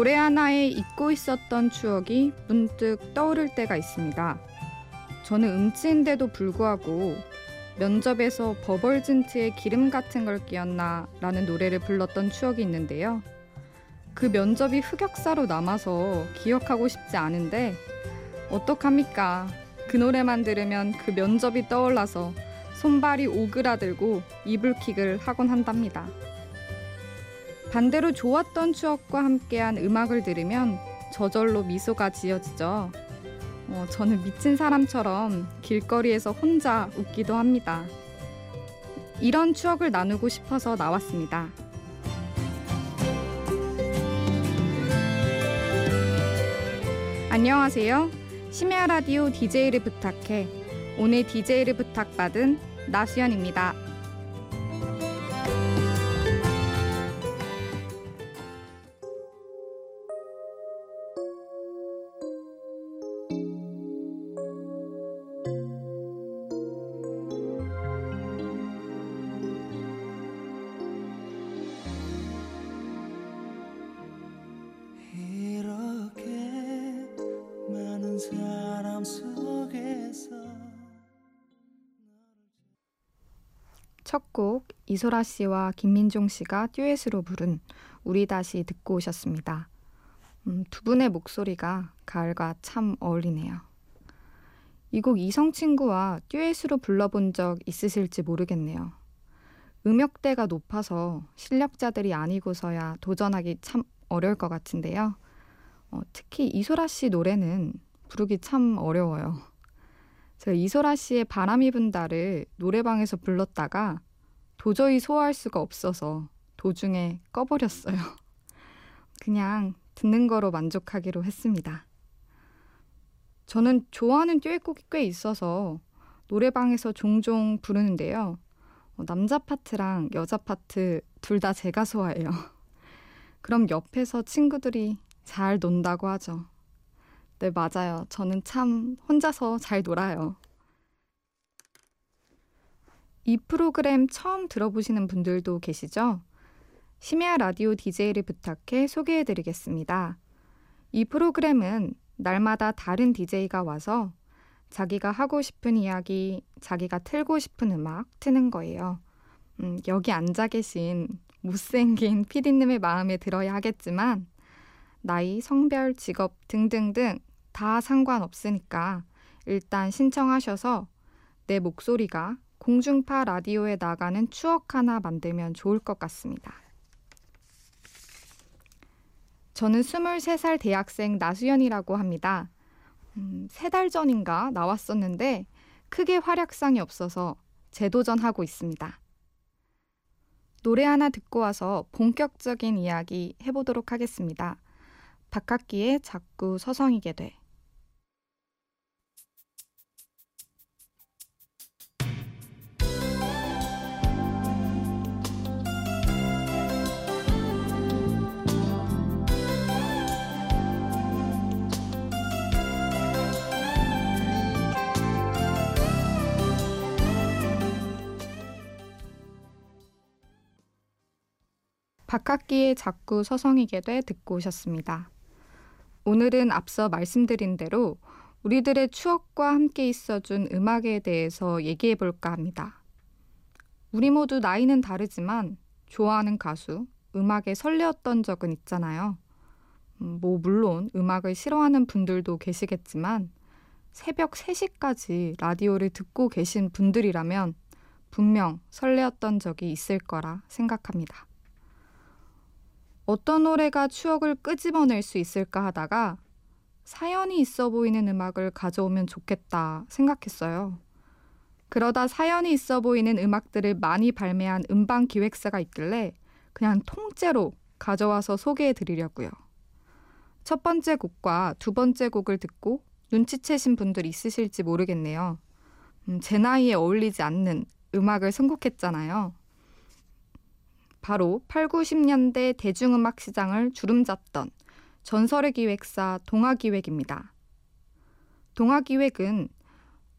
노래 하나에 잊고 있었던 추억이 문득 떠오를 때가 있습니다. 저는 음치인데도 불구하고 면접에서 버벌진트에 기름 같은 걸 끼얹나 라는 노래를 불렀던 추억이 있는데요. 그 면접이 흑역사로 남아서 기억하고 싶지 않은데 어떡합니까? 그 노래만 들으면 그 면접이 떠올라서 손발이 오그라들고 이불킥을 하곤 한답니다. 반대로 좋았던 추억과 함께한 음악을 들으면 저절로 미소가 지어지죠. 어, 저는 미친 사람처럼 길거리에서 혼자 웃기도 합니다. 이런 추억을 나누고 싶어서 나왔습니다. 안녕하세요. 심야 라디오 DJ를 부탁해. 오늘 DJ를 부탁받은 나수연입니다. 첫 곡 이소라 씨와 김민종 씨가 듀엣으로 부른 우리 다시 듣고 오셨습니다. 음, 두 분의 목소리가 가을과 참 어울리네요. 이 곡 이성 친구와 듀엣으로 불러본 적 있으실지 모르겠네요. 음역대가 높아서 실력자들이 아니고서야 도전하기 참 어려울 것 같은데요. 어, 특히 이소라 씨 노래는 부르기 참 어려워요. 제가 이소라 씨의 바람이 분다를 노래방에서 불렀다가 도저히 소화할 수가 없어서 도중에 꺼버렸어요. 그냥 듣는 거로 만족하기로 했습니다. 저는 좋아하는 듀엣곡이 꽤 있어서 노래방에서 종종 부르는데요. 어, 남자 파트랑 여자 파트 둘 다 제가 소화해요. 그럼 옆에서 친구들이 잘 논다고 하죠. 네, 맞아요. 저는 참 혼자서 잘 놀아요. 이 프로그램 처음 들어보시는 분들도 계시죠? 심야 라디오 DJ를 부탁해 소개해 드리겠습니다. 이 프로그램은 날마다 다른 DJ가 와서 자기가 하고 싶은 이야기, 자기가 틀고 싶은 음악 트는 거예요. 음, 여기 앉아 계신 못생긴 피디님의 마음에 들어야 하겠지만, 나이, 성별, 직업 등등등 다 상관없으니까 일단 신청하셔서 내 목소리가 공중파 라디오에 나가는 추억 하나 만들면 좋을 것 같습니다. 저는 23살 대학생 나수연이라고 합니다. 음, 세달 전인가 나왔었는데 크게 활약상이 없어서 재도전하고 있습니다. 노래 하나 듣고 와서 본격적인 이야기 해보도록 하겠습니다. 박학기의 자꾸 서성이게 돼. 박학기의 자꾸 서성이게 돼 듣고 오셨습니다. 오늘은 앞서 말씀드린 대로 우리들의 추억과 함께 있어준 음악에 대해서 얘기해 볼까 합니다. 우리 모두 나이는 다르지만 좋아하는 가수, 음악에 설레었던 적은 있잖아요. 음, 뭐, 물론 음악을 싫어하는 분들도 계시겠지만 새벽 3시까지 라디오를 듣고 계신 분들이라면 분명 설레었던 적이 있을 거라 생각합니다. 어떤 노래가 추억을 끄집어낼 수 있을까 하다가 사연이 있어 보이는 음악을 가져오면 좋겠다 생각했어요. 그러다 사연이 있어 보이는 음악들을 많이 발매한 음반 기획사가 있길래 그냥 통째로 가져와서 소개해 드리려고요. 첫 번째 곡과 두 번째 곡을 듣고 눈치채신 분들 있으실지 모르겠네요. 음, 제 나이에 어울리지 않는 음악을 선곡했잖아요. 바로 8, 90년대 대중음악 시장을 주름잡던 전설의 기획사 동아기획입니다. 동아기획은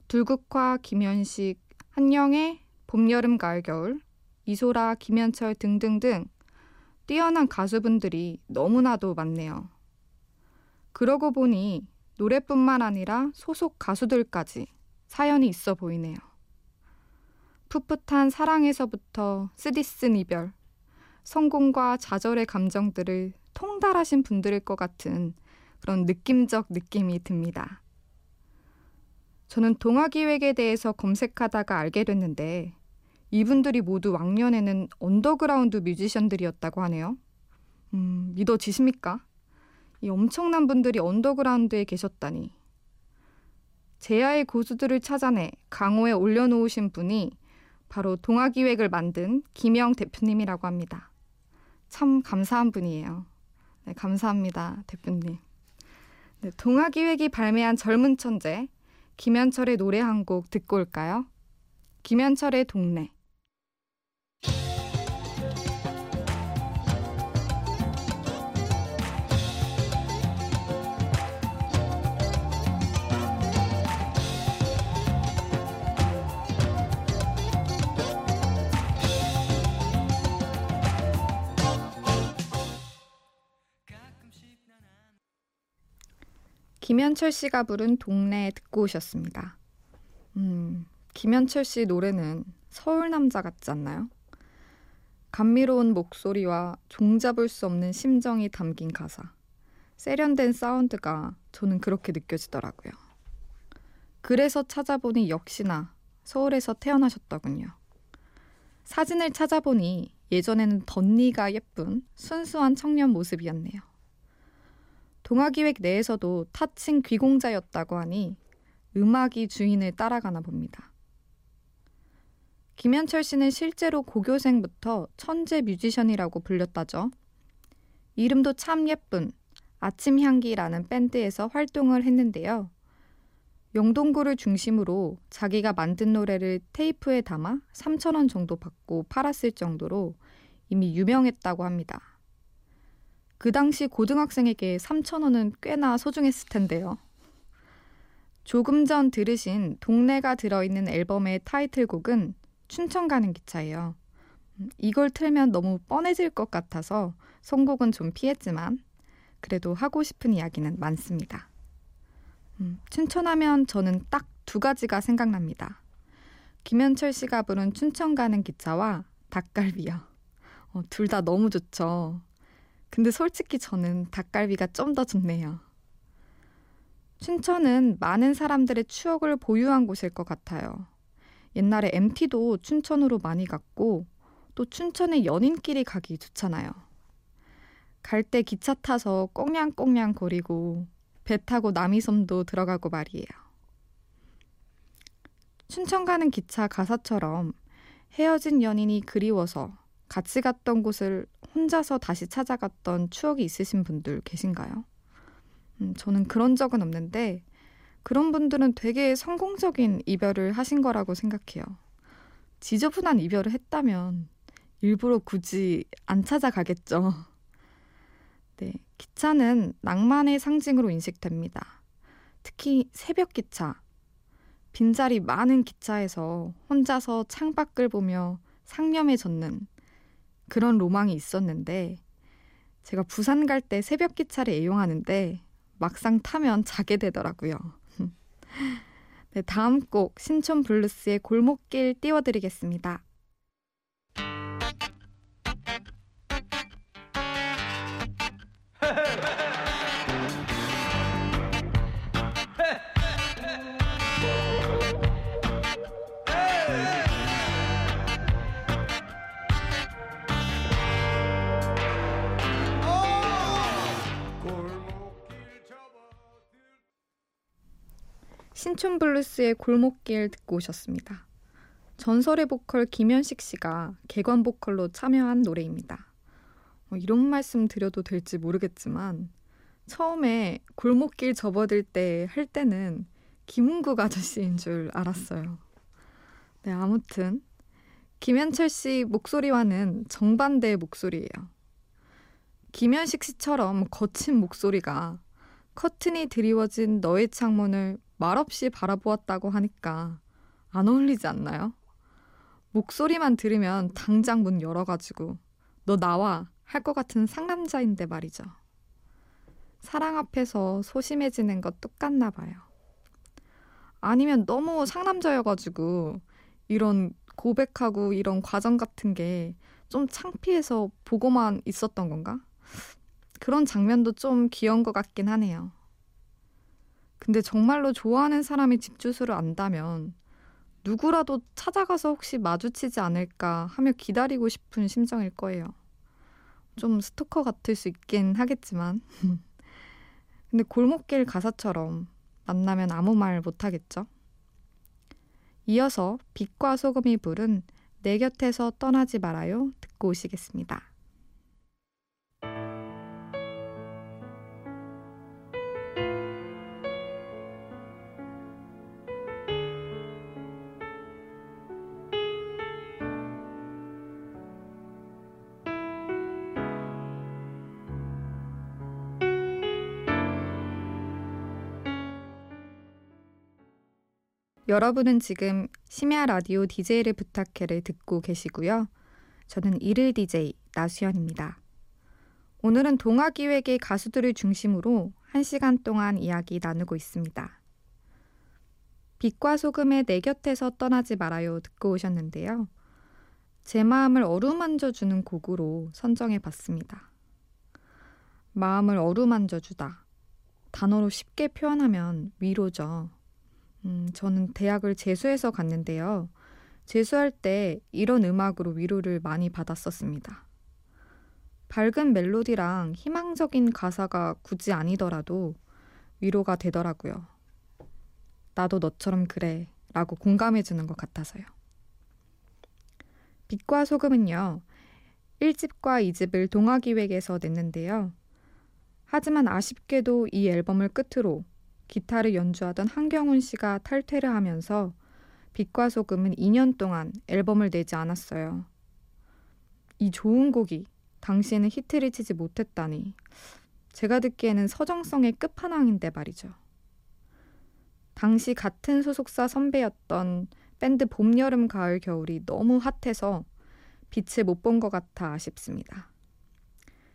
둘국화, 김현식, 한영애, 봄, 여름, 가을, 겨울, 이소라, 김현철 등등등 뛰어난 가수분들이 너무나도 많네요. 그러고 보니 노래뿐만 아니라 소속 가수들까지 사연이 있어 보이네요. 풋풋한 사랑에서부터 쓰디쓴 이별, 성공과 좌절의 감정들을 통달하신 분들일 것 같은 그런 느낌적 느낌이 듭니다. 저는 동아기획에 대해서 검색하다가 알게 됐는데 이분들이 모두 왕년에는 언더그라운드 뮤지션들이었다고 하네요. 음, 믿어지십니까? 이 엄청난 분들이 언더그라운드에 계셨다니. 제야의 고수들을 찾아내 강호에 올려놓으신 분이 바로 동화기획을 만든 김영 대표님이라고 합니다. 참 감사한 분이에요. 네, 감사합니다, 대표님. 네, 동화기획이 발매한 젊은 천재 김현철의 노래 한 곡 듣고 올까요? 김현철의 동네. 김현철 씨가 부른 동네 듣고 오셨습니다. 음, 김현철 씨 노래는 서울 남자 같지 않나요? 감미로운 목소리와 종잡을 수 없는 심정이 담긴 가사. 세련된 사운드가 저는 그렇게 느껴지더라고요. 그래서 찾아보니 역시나 서울에서 태어나셨더군요. 사진을 찾아보니 예전에는 덧니가 예쁜 순수한 청년 모습이었네요. 동화기획 내에서도 타칭 귀공자였다고 하니 음악이 주인을 따라가나 봅니다. 김현철 씨는 실제로 고교생부터 천재 뮤지션이라고 불렸다죠. 이름도 참 예쁜 아침 향기라는 밴드에서 활동을 했는데요. 영동구를 중심으로 자기가 만든 노래를 테이프에 담아 3천원 정도 받고 팔았을 정도로 이미 유명했다고 합니다. 그 당시 고등학생에게 3,000원은 꽤나 소중했을 텐데요. 조금 전 들으신 동네가 들어있는 앨범의 타이틀곡은 춘천 가는 기차예요. 음, 이걸 틀면 너무 뻔해질 것 같아서 선곡은 좀 피했지만 그래도 하고 싶은 이야기는 많습니다. 음, 춘천하면 저는 딱 두 가지가 생각납니다. 김현철 씨가 부른 춘천 가는 기차와 닭갈비요. 어, 둘 다 너무 좋죠. 근데 솔직히 저는 닭갈비가 좀 더 좋네요. 춘천은 많은 사람들의 추억을 보유한 곳일 것 같아요. 옛날에 MT도 춘천으로 많이 갔고 또 춘천에 연인끼리 가기 좋잖아요. 갈 때 기차 타서 꽁냥꽁냥 거리고 배 타고 남이섬도 들어가고 말이에요. 춘천 가는 기차 가사처럼 헤어진 연인이 그리워서 같이 갔던 곳을 혼자서 다시 찾아갔던 추억이 있으신 분들 계신가요? 음, 저는 그런 적은 없는데 그런 분들은 되게 성공적인 이별을 하신 거라고 생각해요. 지저분한 이별을 했다면 일부러 굳이 안 찾아가겠죠. 네, 기차는 낭만의 상징으로 인식됩니다. 특히 새벽 기차. 빈자리 많은 기차에서 혼자서 창밖을 보며 상념에 젖는 그런 로망이 있었는데 제가 부산 갈 때 새벽 기차를 애용하는데 막상 타면 자게 되더라고요. 네, 다음 곡 신촌 블루스의 골목길 띄워드리겠습니다. 신촌 블루스의 골목길 듣고 오셨습니다. 전설의 보컬 김현식 씨가 개관 보컬로 참여한 노래입니다. 어, 이런 말씀 드려도 될지 모르겠지만 처음에 골목길 접어들 때 할 때는 김은국 아저씨인 줄 알았어요. 네, 아무튼 김현철 씨 목소리와는 정반대의 목소리예요. 김현식 씨처럼 거친 목소리가 커튼이 드리워진 너의 창문을 말없이 바라보았다고 하니까 안 어울리지 않나요? 목소리만 들으면 당장 문 열어가지고 너 나와 할 것 같은 상남자인데 말이죠. 사랑 앞에서 소심해지는 것 똑같나 봐요. 아니면 너무 상남자여가지고 이런 고백하고 이런 과정 같은 게 좀 창피해서 보고만 있었던 건가? 그런 장면도 좀 귀여운 것 같긴 하네요. 근데 정말로 좋아하는 사람이 집 주소를 안다면 누구라도 찾아가서 혹시 마주치지 않을까 하며 기다리고 싶은 심정일 거예요. 좀 스토커 같을 수 있긴 하겠지만. 근데 골목길 가사처럼 만나면 아무 말 못하겠죠? 이어서 빛과 소금이 부른 내 곁에서 떠나지 말아요 듣고 오시겠습니다. 여러분은 지금 심야 라디오 DJ를 부탁해를 듣고 계시고요. 저는 일일 DJ 나수연입니다. 오늘은 동화 기획의 가수들을 중심으로 1시간 동안 이야기 나누고 있습니다. 빛과 소금의 내 곁에서 떠나지 말아요 듣고 오셨는데요. 제 마음을 어루만져 주는 곡으로 선정해 봤습니다. 마음을 어루만져 주다. 단어로 쉽게 표현하면 위로죠. 음, 저는 대학을 재수해서 갔는데요. 재수할 때 이런 음악으로 위로를 많이 받았었습니다. 밝은 멜로디랑 희망적인 가사가 굳이 아니더라도 위로가 되더라고요. 나도 너처럼 그래 라고 공감해주는 것 같아서요. 빛과 소금은요, 1집과 2집을 동화기획에서 냈는데요. 하지만 아쉽게도 이 앨범을 끝으로 기타를 연주하던 한경훈 씨가 탈퇴를 하면서 빛과 소금은 2년 동안 앨범을 내지 않았어요. 이 좋은 곡이 당시에는 히트를 치지 못했다니 제가 듣기에는 서정성의 끝판왕인데 말이죠. 당시 같은 소속사 선배였던 밴드 봄, 여름, 가을, 겨울이 너무 핫해서 빛을 못 본 것 같아 아쉽습니다.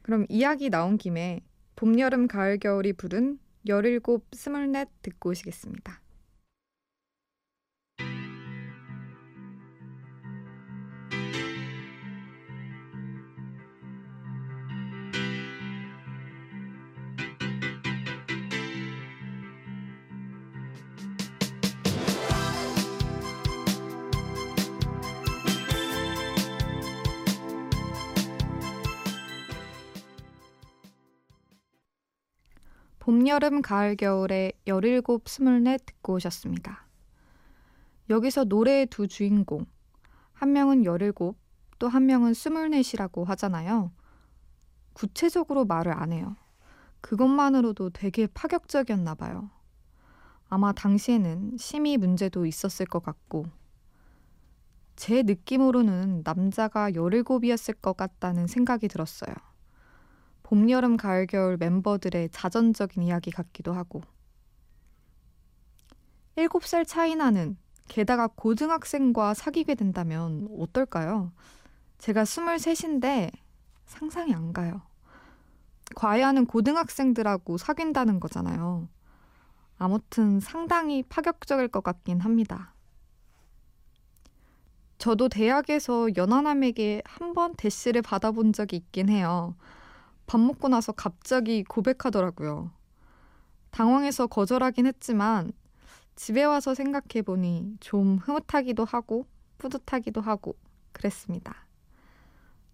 그럼 이야기 나온 김에 봄, 여름, 가을, 겨울이 부른 열일곱, 스물넷 듣고 오시겠습니다. 봄, 여름, 가을, 겨울에 열일곱, 스물넷 듣고 오셨습니다. 여기서 노래의 두 주인공, 한 명은 열일곱, 또한 명은 스물넷이라고 하잖아요. 구체적으로 말을 안 해요. 그것만으로도 되게 파격적이었나 봐요. 아마 당시에는 심의 문제도 있었을 것 같고, 제 느낌으로는 남자가 열일곱이었을 것 같다는 생각이 들었어요. 봄, 여름, 가을, 겨울 멤버들의 자전적인 이야기 같기도 하고. 7살 차이 나는 게다가 고등학생과 사귀게 된다면 어떨까요? 제가 23인데 상상이 안 가요. 과외하는 고등학생들하고 사귄다는 거잖아요. 아무튼 상당히 파격적일 것 같긴 합니다. 저도 대학에서 연하남에게 한 번 대시를 받아본 적이 있긴 해요. 밥 먹고 나서 갑자기 고백하더라고요. 당황해서 거절하긴 했지만 집에 와서 생각해 보니 좀 흐뭇하기도 하고 뿌듯하기도 하고 그랬습니다.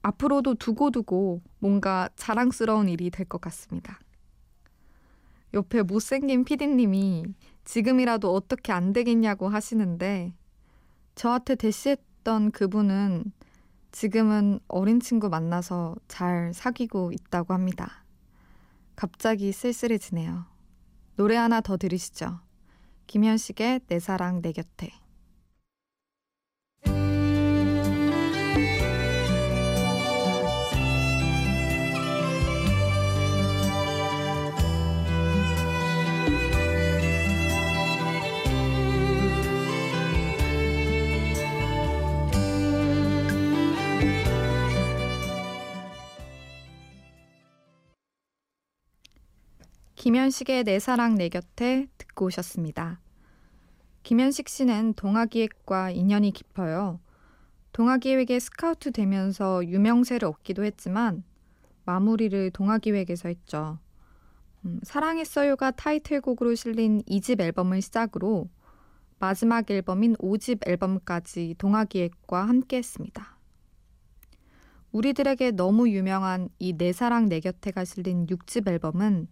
앞으로도 두고두고 뭔가 자랑스러운 일이 될 것 같습니다. 옆에 못생긴 피디님이 지금이라도 어떻게 안 되겠냐고 하시는데 저한테 대시했던 그분은 지금은 어린 친구 만나서 잘 사귀고 있다고 합니다. 갑자기 쓸쓸해지네요. 노래 하나 더 들으시죠. 김현식의 내 사랑 내 곁에. 김현식의 내 사랑 내 곁에 듣고 오셨습니다. 김현식 씨는 동아기획과 인연이 깊어요. 동아기획에 스카우트 되면서 유명세를 얻기도 했지만 마무리를 동아기획에서 했죠. 음, 사랑했어요가 타이틀곡으로 실린 2집 앨범을 시작으로 마지막 앨범인 5집 앨범까지 동아기획과 함께 했습니다. 우리들에게 너무 유명한 이 내 사랑 내 곁에가 실린 6집 앨범은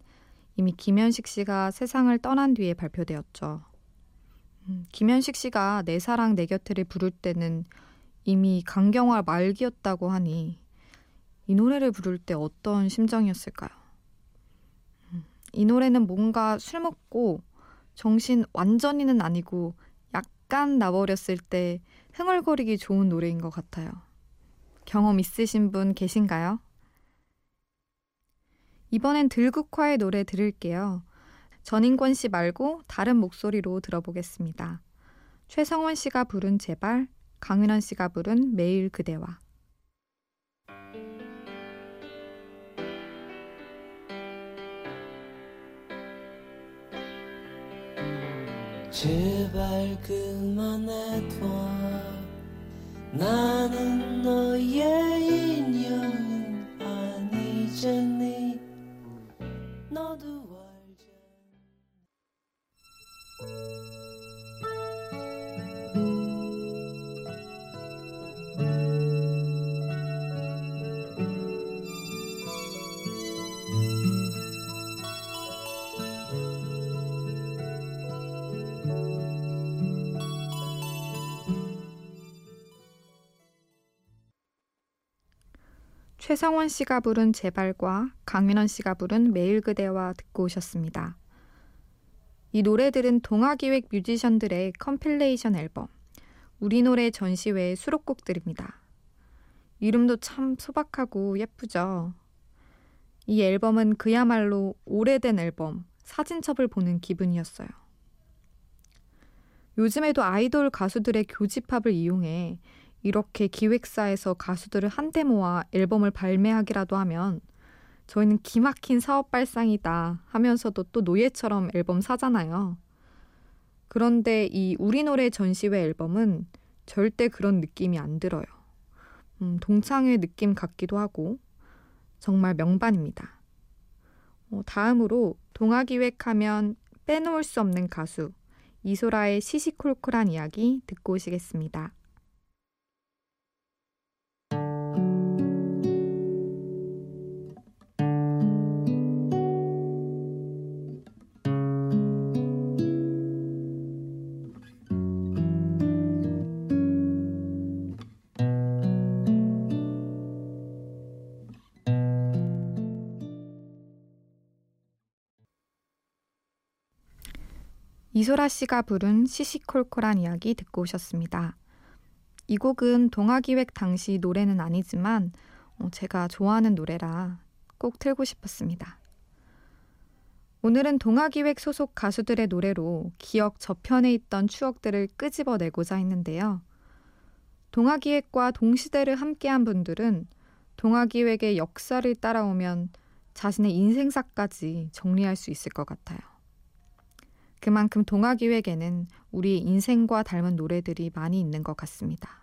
이미 김현식 씨가 세상을 떠난 뒤에 발표되었죠. 음, 김현식 씨가 내 사랑 내 곁에를 부를 때는 이미 강경화 말기였다고 하니 이 노래를 부를 때 어떤 심정이었을까요? 음, 이 노래는 뭔가 술 먹고 정신 완전히는 아니고 약간 나버렸을 때 흥얼거리기 좋은 노래인 것 같아요. 경험 있으신 분 계신가요? 이번엔 들국화의 노래 들을게요. 전인권 씨 말고 다른 목소리로 들어보겠습니다. 최성원 씨가 부른 제발, 강은원 씨가 부른 매일 그대와. 제발 그만해둬 나는 너의 인형은 아니잖니 최성원 씨가 부른 제발과 강인원 씨가 부른 매일 그대와 듣고 오셨습니다. 이 노래들은 동아기획 뮤지션들의 compilation 앨범 우리 노래 전시회의 수록곡들입니다. 이름도 참 소박하고 예쁘죠. 이 앨범은 그야말로 오래된 앨범, 사진첩을 보는 기분이었어요. 요즘에도 아이돌 가수들의 교집합을 이용해 이렇게 기획사에서 가수들을 한데 모아 앨범을 발매하기라도 하면 저희는 기막힌 사업 발상이다 하면서도 또 노예처럼 앨범 사잖아요. 그런데 이 우리 노래 전시회 앨범은 절대 그런 느낌이 안 들어요. 음, 동창회 느낌 같기도 하고 정말 명반입니다. 어, 다음으로 동화 기획하면 빼놓을 수 없는 가수 이소라의 시시콜콜한 이야기 듣고 오시겠습니다. 이소라 씨가 부른 시시콜콜한 이야기 듣고 오셨습니다. 이 곡은 동화기획 당시 노래는 아니지만 어, 제가 좋아하는 노래라 꼭 틀고 싶었습니다. 오늘은 동화기획 소속 가수들의 노래로 기억 저편에 있던 추억들을 끄집어내고자 했는데요. 동화기획과 동시대를 함께한 분들은 동화기획의 역사를 따라오면 자신의 인생사까지 정리할 수 있을 것 같아요. 그만큼 동화기획에는 우리 인생과 닮은 노래들이 많이 있는 것 같습니다.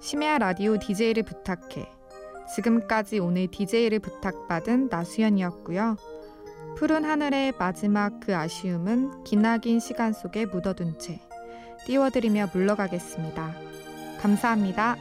심야 라디오 DJ를 부탁해. 지금까지 오늘 DJ를 부탁받은 나수연이었고요. 푸른 하늘의 마지막 그 아쉬움은 기나긴 시간 속에 묻어둔 채 띄워드리며 물러가겠습니다. 감사합니다.